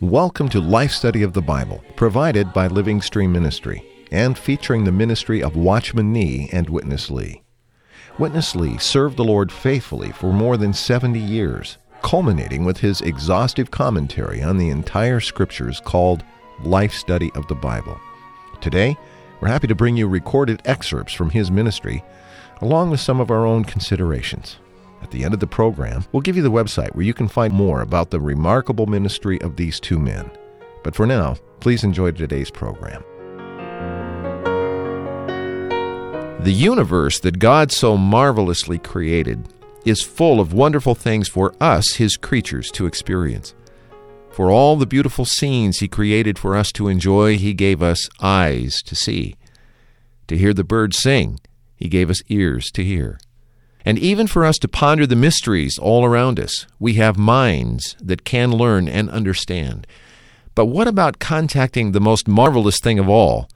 Welcome to Life Study of the Bible, provided by Living Stream Ministry and featuring the ministry of Watchman Nee and Witness Lee. Witness Lee served the Lord faithfully for more than 70 years, culminating with his exhaustive commentary on the entire scriptures called Life Study of the Bible. Today, we're happy to bring you recorded excerpts from his ministry, along with some of our own considerations. At the end of the program, we'll give you the website where you can find more about the remarkable ministry of these two men. But for now, please enjoy today's program. The universe that God so marvelously created is full of wonderful things for us, His creatures, to experience. For all the beautiful scenes He created for us to enjoy, He gave us eyes to see. To hear the birds sing, He gave us ears to hear. And even for us to ponder the mysteries all around us, we have minds that can learn and understand. But what about contacting the most marvelous thing of all,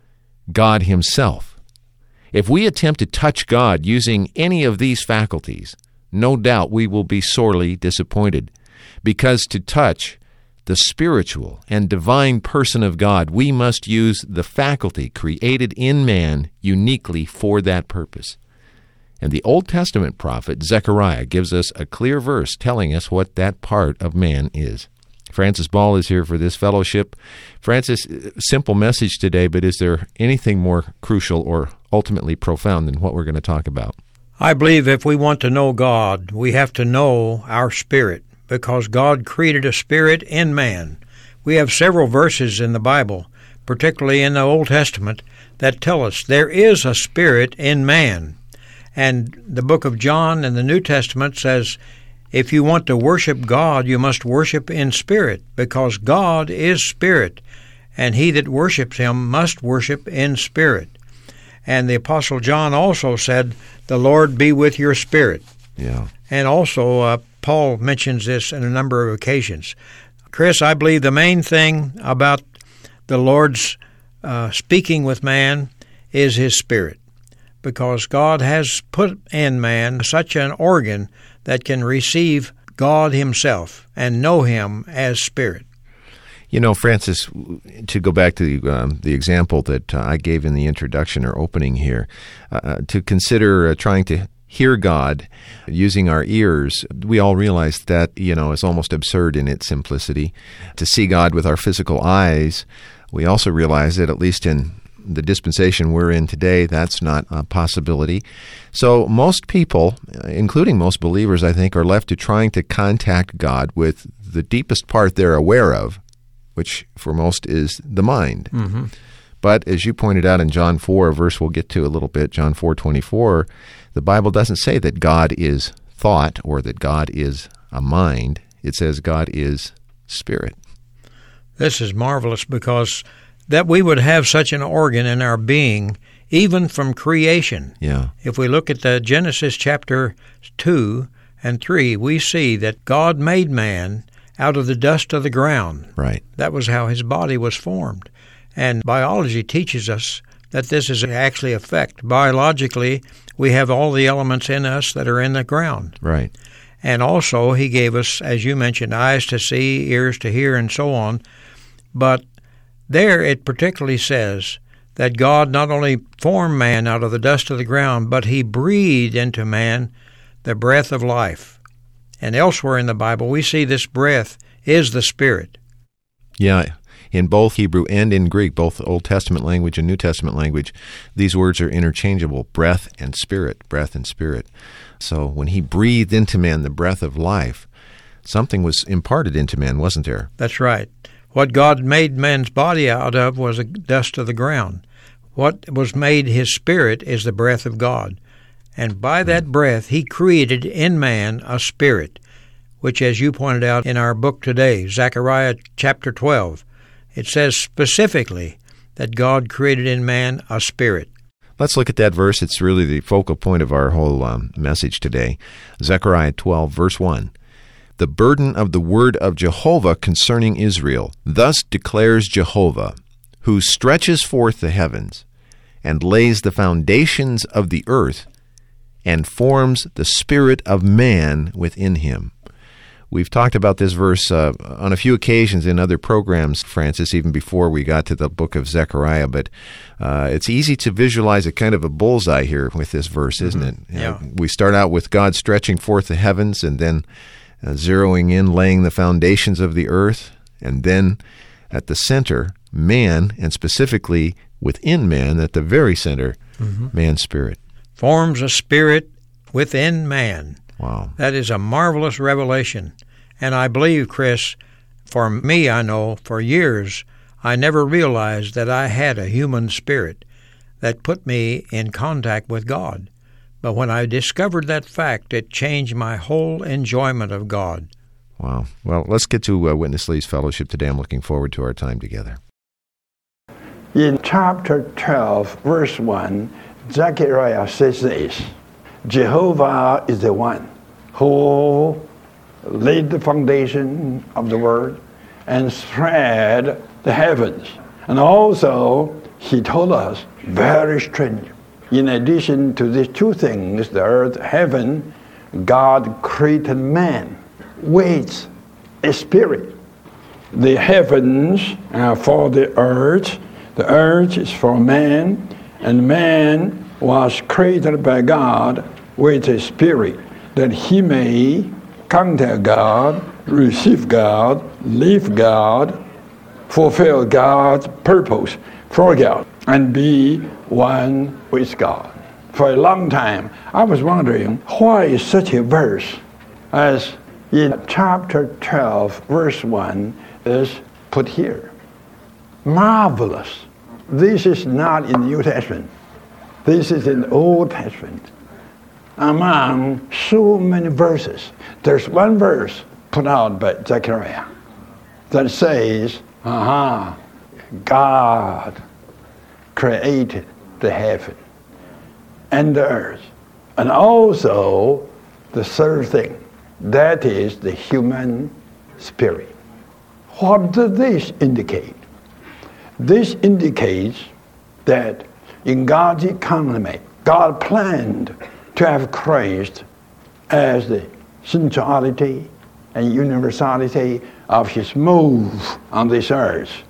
God Himself? If we attempt to touch God using any of these faculties, no doubt we will be sorely disappointed. Because to touch the spiritual and divine person of God, we must use the faculty created in man uniquely for that purpose. And the Old Testament prophet Zechariah gives us a clear verse telling us what that part of man is. Francis Ball is here for this fellowship. Francis, uh, simple message today, but is there anything more crucial or ultimately profound than what we're going to talk about? I believe if we want to know God, we have to know our spirit because God created a spirit in man. We have several verses in the Bible, particularly in the Old Testament, that tell us there is a spirit in man. And the book of John in the New Testament says if you want to worship God, you must worship in spirit, because God is spirit, and he that worships him must worship in spirit. And the Apostle John also said, The Lord be with your spirit. Yeah. And also, uh, Paul mentions this in a number of occasions. Chris, I believe the main thing about the Lord's uh, speaking with man is his spirit, because God has put in man such an organ that can receive God Himself and know Him as Spirit. You know, Francis, to go back to the, um, the example that uh, I gave in the introduction or opening here, uh, uh, to consider uh, trying to hear God using our ears, we all realize that, you know, is almost absurd in its simplicity. To see God with our physical eyes, we also realize that, at least in the dispensation we're in today, that's not a possibility. So, most people, including most believers, I think, are left to trying to contact God with the deepest part they're aware of, which for most is the mind. Mm-hmm. But as you pointed out in John 4, a verse we'll get to a little bit, John 4 24, the Bible doesn't say that God is thought or that God is a mind. It says God is spirit. This is marvelous because that we would have such an organ in our being, even from creation. Yeah. If we look at the Genesis chapter 2 and 3, we see that God made man out of the dust of the ground. Right. That was how his body was formed. And biology teaches us that this is actually a fact. Biologically, we have all the elements in us that are in the ground. Right. And also, he gave us, as you mentioned, eyes to see, ears to hear, and so on. But there it particularly says that God not only formed man out of the dust of the ground, but he breathed into man the breath of life. And elsewhere in the Bible, we see this breath is the Spirit. Yeah. In both Hebrew and in Greek, both Old Testament language and New Testament language, these words are interchangeable breath and spirit, breath and spirit. So when he breathed into man the breath of life, something was imparted into man, wasn't there? That's right. What God made man's body out of was the dust of the ground. What was made his spirit is the breath of God. And by that breath, he created in man a spirit, which, as you pointed out in our book today, Zechariah chapter 12, it says specifically that God created in man a spirit. Let's look at that verse. It's really the focal point of our whole um, message today. Zechariah 12, verse 1. the burden of the word of Jehovah concerning Israel. Thus declares Jehovah, who stretches forth the heavens, and lays the foundations of the earth, and forms the spirit of man within him. We've talked about this verse uh, on a few occasions in other programs, Francis, even before we got to the book of Zechariah. But uh, it's easy to visualize a kind of a bullseye here with this verse, isn't mm-hmm. it? Yeah. Uh, we start out with God stretching forth the heavens and then uh, zeroing in, laying the foundations of the earth, and then at the center, man, and specifically within man, at the very center, Mm-hmm. man's spirit. Forms a spirit within man. Wow. That is a marvelous revelation. And I believe, Chris, for me, I know, for years, I never realized that I had a human spirit that put me in contact with God. But when I discovered that fact, it changed my whole enjoyment of God. Wow. Well, let's get to uh, Witness Lee's fellowship today. I'm looking forward to our time together. In chapter 12, verse 1, Zechariah says this Jehovah is the one who laid the foundation of the world and spread the heavens. And also, he told us, very strange. In addition to these two things, the earth, heaven, God created man with a spirit. The heavens are for the earth, the earth is for man, and man was created by God with a spirit that he may contact God, receive God, live God, fulfill God's purpose for God, and be one with God. For a long time, I was wondering why is such a verse as in chapter 12, verse 1 is put here. Marvelous. This is not in the New Testament. This is in the Old Testament. Among so many verses, there's one verse put out by Zechariah that says, aha, God created the heaven and the earth. And also the third thing, that is the human spirit. What does this indicate? This indicates that in God's economy, God planned to have Christ as the centrality and universality of his move on this earth.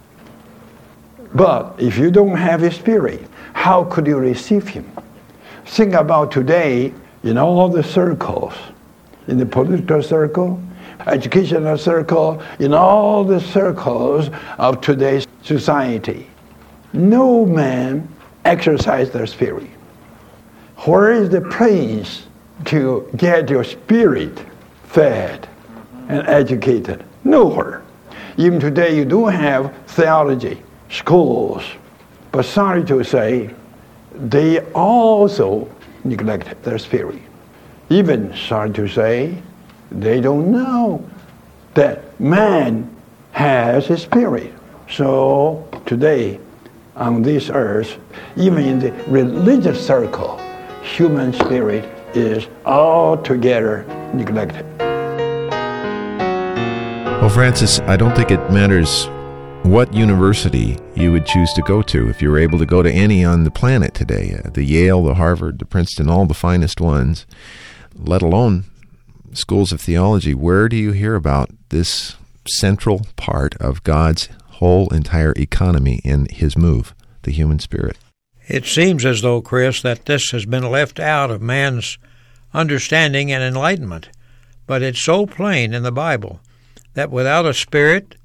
But if you don't have his spirit, how could you receive him? Think about today in all the circles, in the political circle, educational circle, in all the circles of today's society. No man exercises their spirit. Where is the place to get your spirit fed and educated? Nowhere. Even today, you do have theology schools, but sorry to say, they also neglect their spirit. Even, sorry to say, they don't know that man has a spirit. So today, on this earth, even in the religious circle, human spirit is altogether neglected. Well, Francis, I don't think it matters what university you would choose to go to if you were able to go to any on the planet today uh, the Yale, the Harvard, the Princeton, all the finest ones, let alone schools of theology. Where do you hear about this central part of God's whole entire economy in his move, the human spirit? It seems as though, Chris, that this has been left out of man's understanding and enlightenment. But it's so plain in the Bible that without a spirit,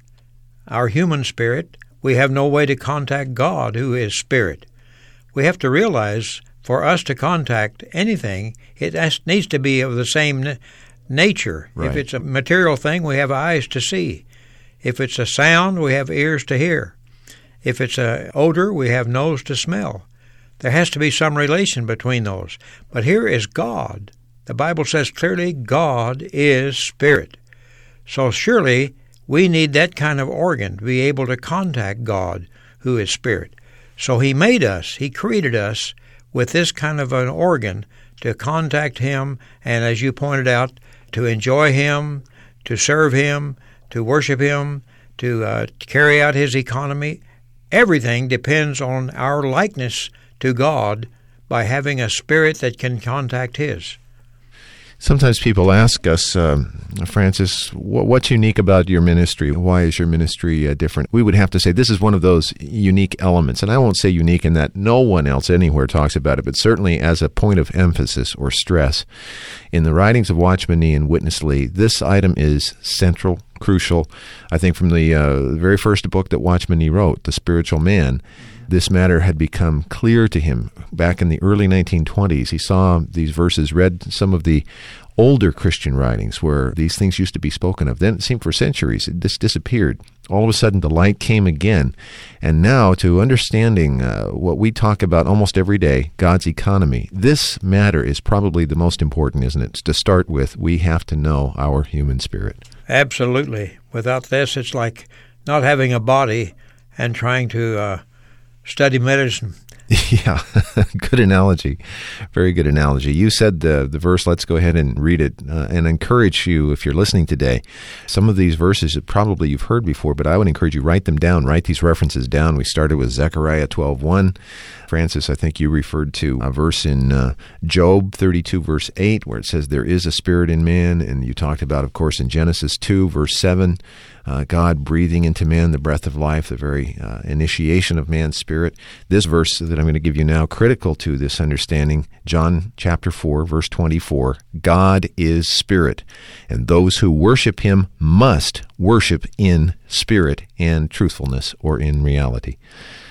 our human spirit, we have no way to contact God, who is spirit. We have to realize for us to contact anything, it has, needs to be of the same nature. Right. If it's a material thing, we have eyes to see. If it's a sound, we have ears to hear. If it's a odor, we have nose to smell. There has to be some relation between those. But here is God. The Bible says clearly God is spirit. So surely we need that kind of organ to be able to contact God, who is spirit. So He made us, He created us with this kind of an organ to contact Him, and as you pointed out, to enjoy Him, to serve Him, to worship Him, to uh, carry out His economy. Everything depends on our likeness to God by having a spirit that can contact His. Sometimes people ask us, um, Francis, what's unique about your ministry? Why is your ministry uh, different? We would have to say this is one of those unique elements. And I won't say unique in that no one else anywhere talks about it, but certainly as a point of emphasis or stress. In the writings of Watchman Nee and Witness Lee, this item is central, crucial. I think from the uh, very first book that Watchman Nee wrote, The Spiritual Man, this matter had become clear to him back in the early 1920s. He saw these verses, read some of the older Christian writings where these things used to be spoken of. Then it seemed for centuries it just disappeared. All of a sudden, the light came again. And now, to understanding uh, what we talk about almost every day, God's economy, this matter is probably the most important, isn't it? To start with, we have to know our human spirit. Absolutely. Without this, it's like not having a body and trying to uh, study medicine. Yeah, good analogy. Very good analogy. You said the the verse. Let's go ahead and read it uh, and encourage you if you're listening today. Some of these verses probably you've heard before, but I would encourage you write them down. Write these references down. We started with Zechariah 12:1. Francis, I think you referred to a verse in uh, Job 32 verse 8 where it says there is a spirit in man, and you talked about, of course, in Genesis 2 verse 7 uh, God breathing into man the breath of life, the very uh, initiation of man's spirit. This verse that I'm going to give you now, critical to this understanding, John chapter 4, verse 24 God is spirit, and those who worship him must worship in spirit and truthfulness or in reality.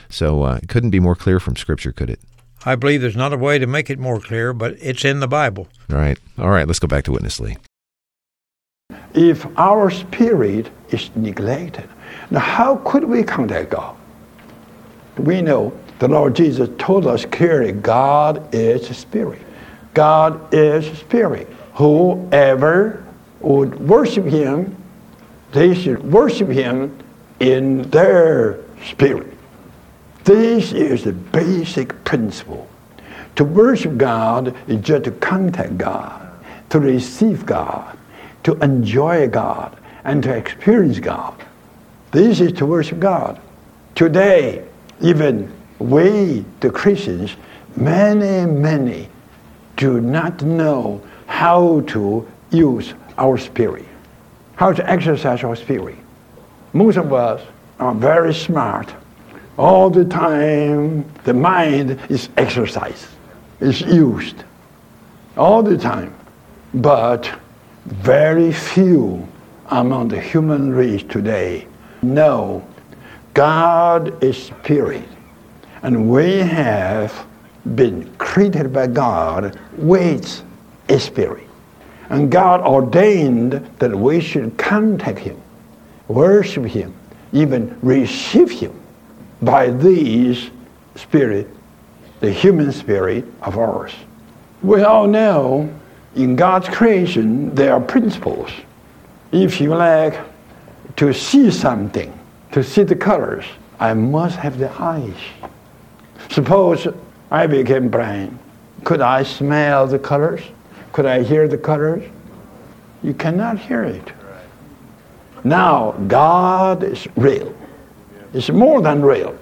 So uh, it couldn't be more clear from Scripture, could it? I believe there's not a way to make it more clear, but it's in the Bible. All right. All right. Let's go back to Witness Lee if our spirit is neglected. Now, how could we contact God? We know the Lord Jesus told us clearly God is spirit. God is spirit. Whoever would worship him, they should worship him in their spirit. This is the basic principle. To worship God is just to contact God, to receive God to enjoy God and to experience God. This is to worship God. Today, even we, the Christians, many, many do not know how to use our spirit, how to exercise our spirit. Most of us are very smart. All the time, the mind is exercised, is used all the time. But very few among the human race today know God is spirit. And we have been created by God with a spirit. And God ordained that we should contact Him, worship Him, even receive Him by these spirit, the human spirit of ours. We all know in God's creation, there are principles. If you like to see something, to see the colors, I must have the eyes. Suppose I became blind. Could I smell the colors? Could I hear the colors? You cannot hear it. Now, God is real. It's more than real.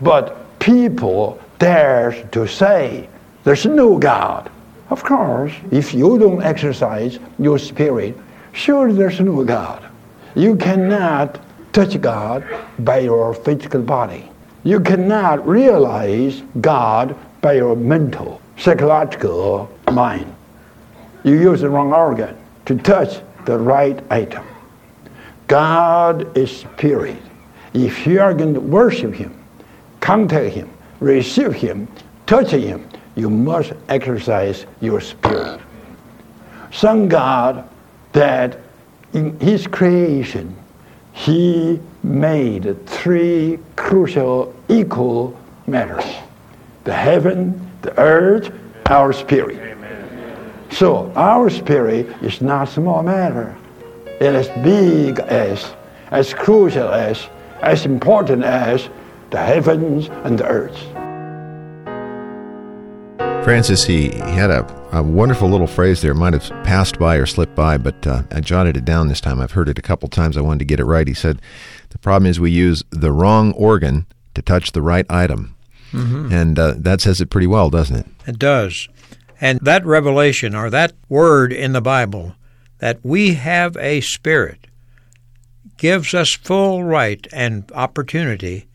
But people dare to say there's no God. Of course, if you don't exercise your spirit, sure there's no God. You cannot touch God by your physical body. You cannot realize God by your mental, psychological mind. You use the wrong organ to touch the right item. God is spirit. If you are going to worship Him, contact Him, receive Him, touch Him, you must exercise your spirit. Thank God that in His creation, He made three crucial, equal matters the heaven, the earth, our spirit. Amen. So, our spirit is not small matter. It is big as, as crucial as, as important as the heavens and the earth. Francis, he, he had a, A wonderful little phrase there. Might have passed by or slipped by, but uh, I jotted it down this time. I've heard it a couple times. I wanted to get it right. He said, The problem is we use the wrong organ to touch the right item. Mm-hmm. And uh, that says it pretty well, doesn't it? It does. And that revelation or that word in the Bible that we have a spirit gives us full right and opportunity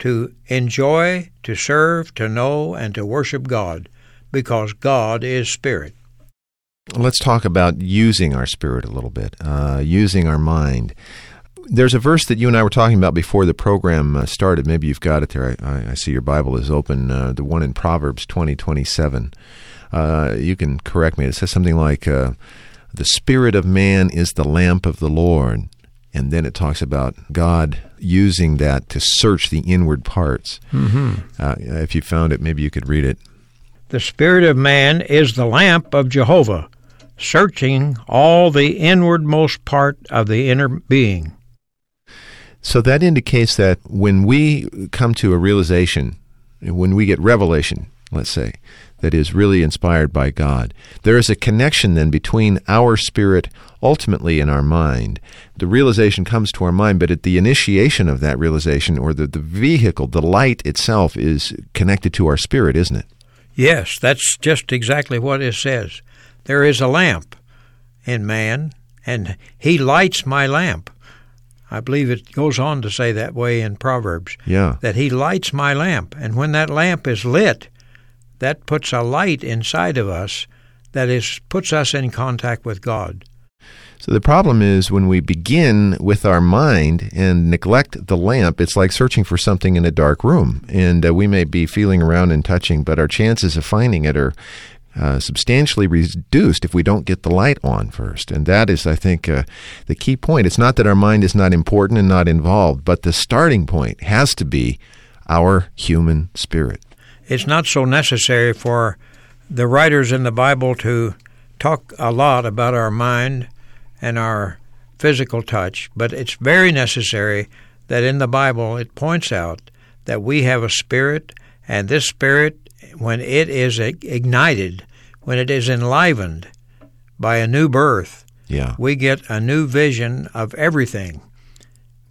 to enjoy, to serve, to know, and to worship God because God is spirit. Let's talk about using our spirit a little bit, uh, using our mind. There's a verse that you and I were talking about before the program uh, started. Maybe you've got it there. I, I see your Bible is open. Uh, the one in Proverbs 20, 27. Uh, you can correct me. It says something like, uh, The spirit of man is the lamp of the Lord. And then it talks about God using that to search the inward parts. Mm-hmm. Uh, if you found it, maybe you could read it. The spirit of man is the lamp of Jehovah, searching all the inwardmost part of the inner being. So that indicates that when we come to a realization, when we get revelation, let's say, that is really inspired by God. There is a connection then between our spirit ultimately in our mind. The realization comes to our mind, but at the initiation of that realization or the, the vehicle, the light itself is connected to our spirit, isn't it? Yes, that's just exactly what it says. There is a lamp in man, and he lights my lamp. I believe it goes on to say that way in Proverbs. Yeah. That he lights my lamp. And when that lamp is lit, that puts a light inside of us that is puts us in contact with God. So the problem is when we begin with our mind and neglect the lamp, it's like searching for something in a dark room. And uh, we may be feeling around and touching, but our chances of finding it are uh, substantially reduced if we don't get the light on first. And that is, I think, uh, the key point. It's not that our mind is not important and not involved, but the starting point has to be our human spirit it's not so necessary for the writers in the Bible to talk a lot about our mind and our physical touch, but it's very necessary that in the Bible it points out that we have a spirit, and this spirit, when it is ignited, when it is enlivened by a new birth, yeah. we get a new vision of everything,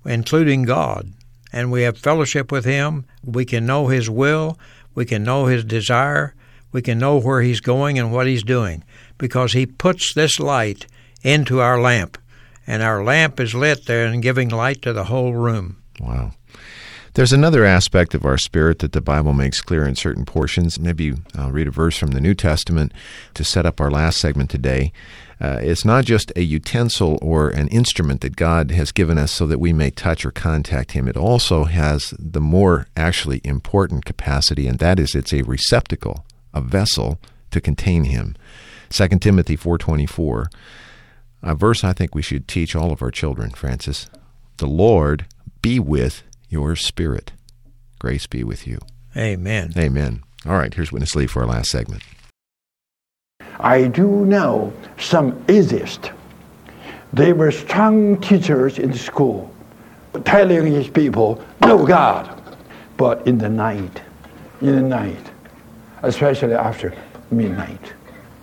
including God. And we have fellowship with Him. We can know His will. We can know his desire. We can know where he's going and what he's doing because he puts this light into our lamp. And our lamp is lit there and giving light to the whole room. Wow. There's another aspect of our spirit that the Bible makes clear in certain portions. Maybe I'll read a verse from the New Testament to set up our last segment today. Uh, it's not just a utensil or an instrument that God has given us so that we may touch or contact Him. It also has the more actually important capacity, and that is it's a receptacle, a vessel to contain Him. 2 Timothy 4.24, a verse I think we should teach all of our children, Francis. The Lord be with your spirit. Grace be with you. Amen. Amen. All right, here's Witness Lee for our last segment. I do know some atheists. They were strong teachers in school, telling his people, no God. But in the night, in the night, especially after midnight,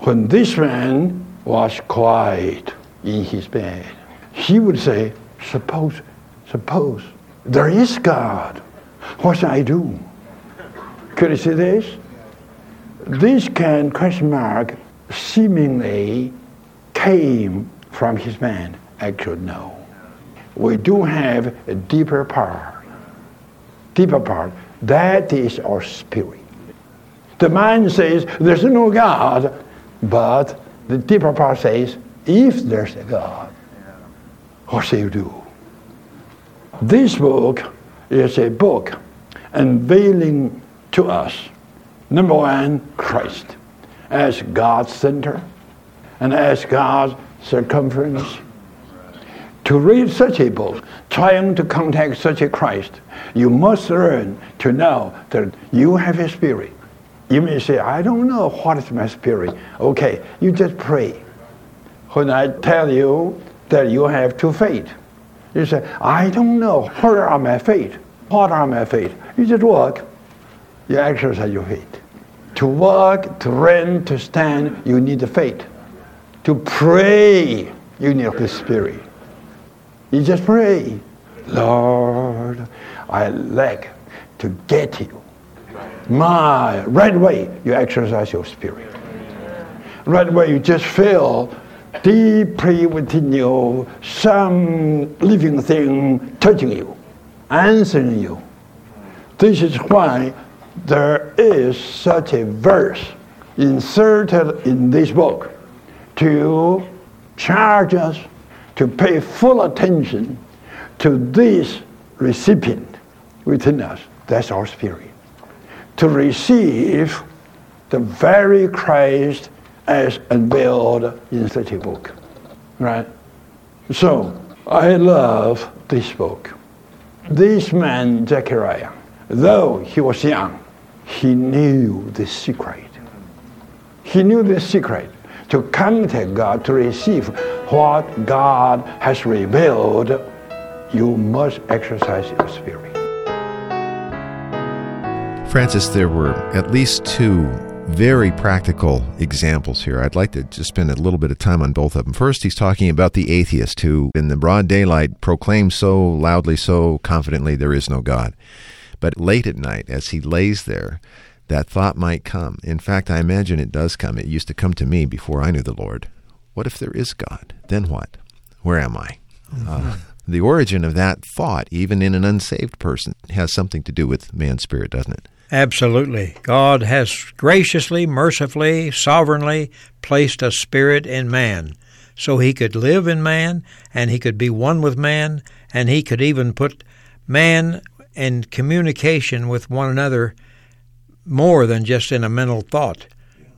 when this man was quiet in his bed, he would say, suppose, suppose there is God. What should I do? Could you see this? This can question mark seemingly came from his mind. Actually, no. We do have a deeper part. Deeper part. That is our spirit. The mind says there's no God, but the deeper part says if there's a God, what shall you do? This book is a book unveiling to us, number one, Christ as God's center and as God's circumference. To read such a book, trying to contact such a Christ, you must learn to know that you have a spirit. You may say, I don't know what is my spirit. Okay, you just pray. When I tell you that you have two faith, you say, I don't know where are my faith. What are my faith? You just walk. You exercise your faith To walk, to run, to stand, you need the faith. To pray, you need the Spirit. You just pray, Lord, I like to get you. My right way, you exercise your spirit. Right way, you just feel deeply within you some living thing touching you, answering you. This is why there is such a verse inserted in this book to charge us to pay full attention to this recipient within us. That's our spirit. To receive the very Christ as unveiled in such book. Right? So, I love this book. This man, Zechariah, though he was young, he knew the secret. He knew the secret to contact God, to receive what God has revealed. You must exercise your spirit. Francis, there were at least two very practical examples here. I'd like to just spend a little bit of time on both of them. First, he's talking about the atheist who, in the broad daylight, proclaims so loudly, so confidently, there is no God. But late at night, as he lays there, that thought might come. In fact, I imagine it does come. It used to come to me before I knew the Lord. What if there is God? Then what? Where am I? Mm-hmm. Uh, the origin of that thought, even in an unsaved person, has something to do with man's spirit, doesn't it? Absolutely. God has graciously, mercifully, sovereignly placed a spirit in man so he could live in man and he could be one with man and he could even put man in communication with one another more than just in a mental thought,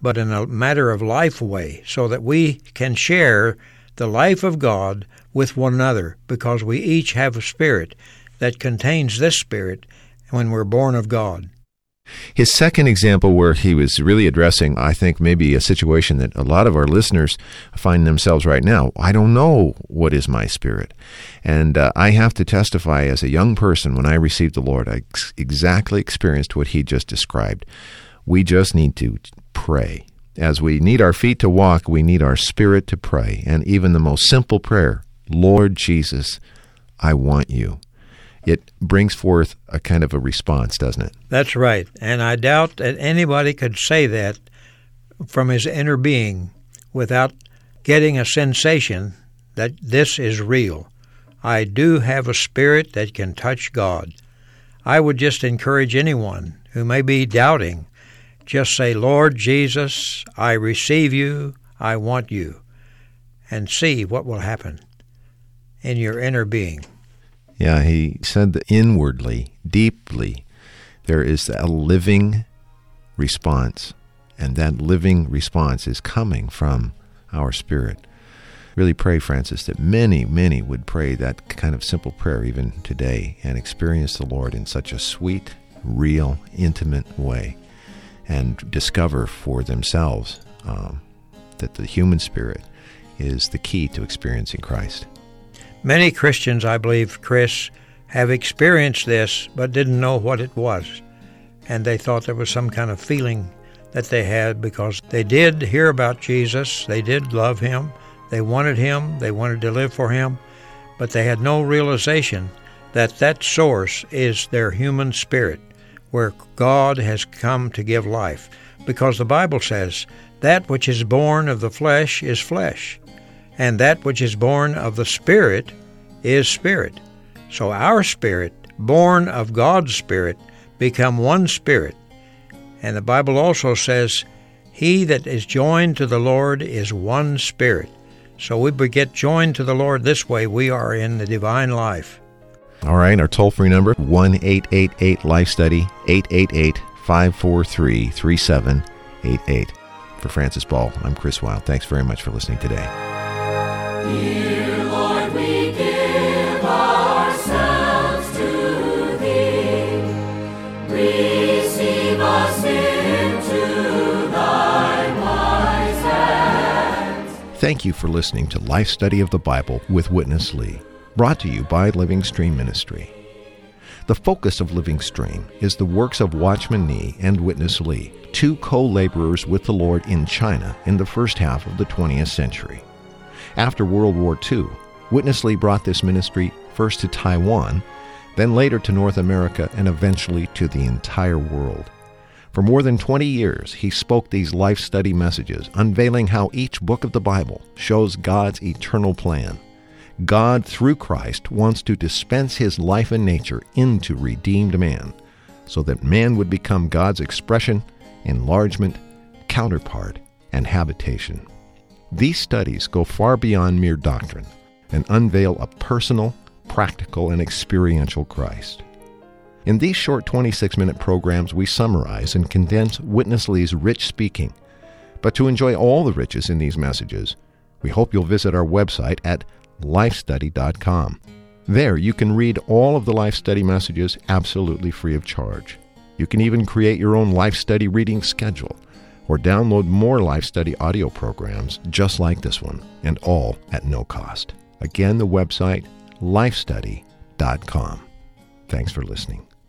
but in a matter of life way, so that we can share the life of God with one another because we each have a spirit that contains this spirit when we're born of God. His second example, where he was really addressing, I think, maybe a situation that a lot of our listeners find themselves right now. I don't know what is my spirit. And uh, I have to testify as a young person, when I received the Lord, I ex- exactly experienced what he just described. We just need to pray. As we need our feet to walk, we need our spirit to pray. And even the most simple prayer, Lord Jesus, I want you it brings forth a kind of a response, doesn't it? That's right. And I doubt that anybody could say that from his inner being without getting a sensation that this is real. I do have a spirit that can touch God. I would just encourage anyone who may be doubting just say, Lord Jesus, I receive you, I want you, and see what will happen in your inner being. Yeah, he said that inwardly, deeply, there is a living response, and that living response is coming from our spirit. Really pray, Francis, that many, many would pray that kind of simple prayer even today and experience the Lord in such a sweet, real, intimate way and discover for themselves um, that the human spirit is the key to experiencing Christ. Many Christians, I believe, Chris, have experienced this but didn't know what it was. And they thought there was some kind of feeling that they had because they did hear about Jesus, they did love him, they wanted him, they wanted to live for him, but they had no realization that that source is their human spirit, where God has come to give life. Because the Bible says, that which is born of the flesh is flesh, and that which is born of the Spirit is spirit. So our spirit, born of God's Spirit, become one spirit. And the Bible also says, He that is joined to the Lord is one spirit. So we get joined to the Lord this way, we are in the divine life. All right, our toll free number, 1 888 Life Study, 888 543 3788. For Francis Ball, I'm Chris Wilde. Thanks very much for listening today. Thank you for listening to Life Study of the Bible with Witness Lee, brought to you by Living Stream Ministry. The focus of Living Stream is the works of Watchman Nee and Witness Lee, two co laborers with the Lord in China in the first half of the 20th century. After World War II, Witness Lee brought this ministry first to Taiwan, then later to North America, and eventually to the entire world. For more than 20 years, he spoke these life study messages, unveiling how each book of the Bible shows God's eternal plan. God, through Christ, wants to dispense his life and nature into redeemed man, so that man would become God's expression, enlargement, counterpart, and habitation. These studies go far beyond mere doctrine and unveil a personal, practical, and experiential Christ. In these short 26 minute programs, we summarize and condense Witness Lee's rich speaking. But to enjoy all the riches in these messages, we hope you'll visit our website at lifestudy.com. There, you can read all of the Life Study messages absolutely free of charge. You can even create your own Life Study reading schedule or download more Life Study audio programs just like this one, and all at no cost. Again, the website lifestudy.com. Thanks for listening.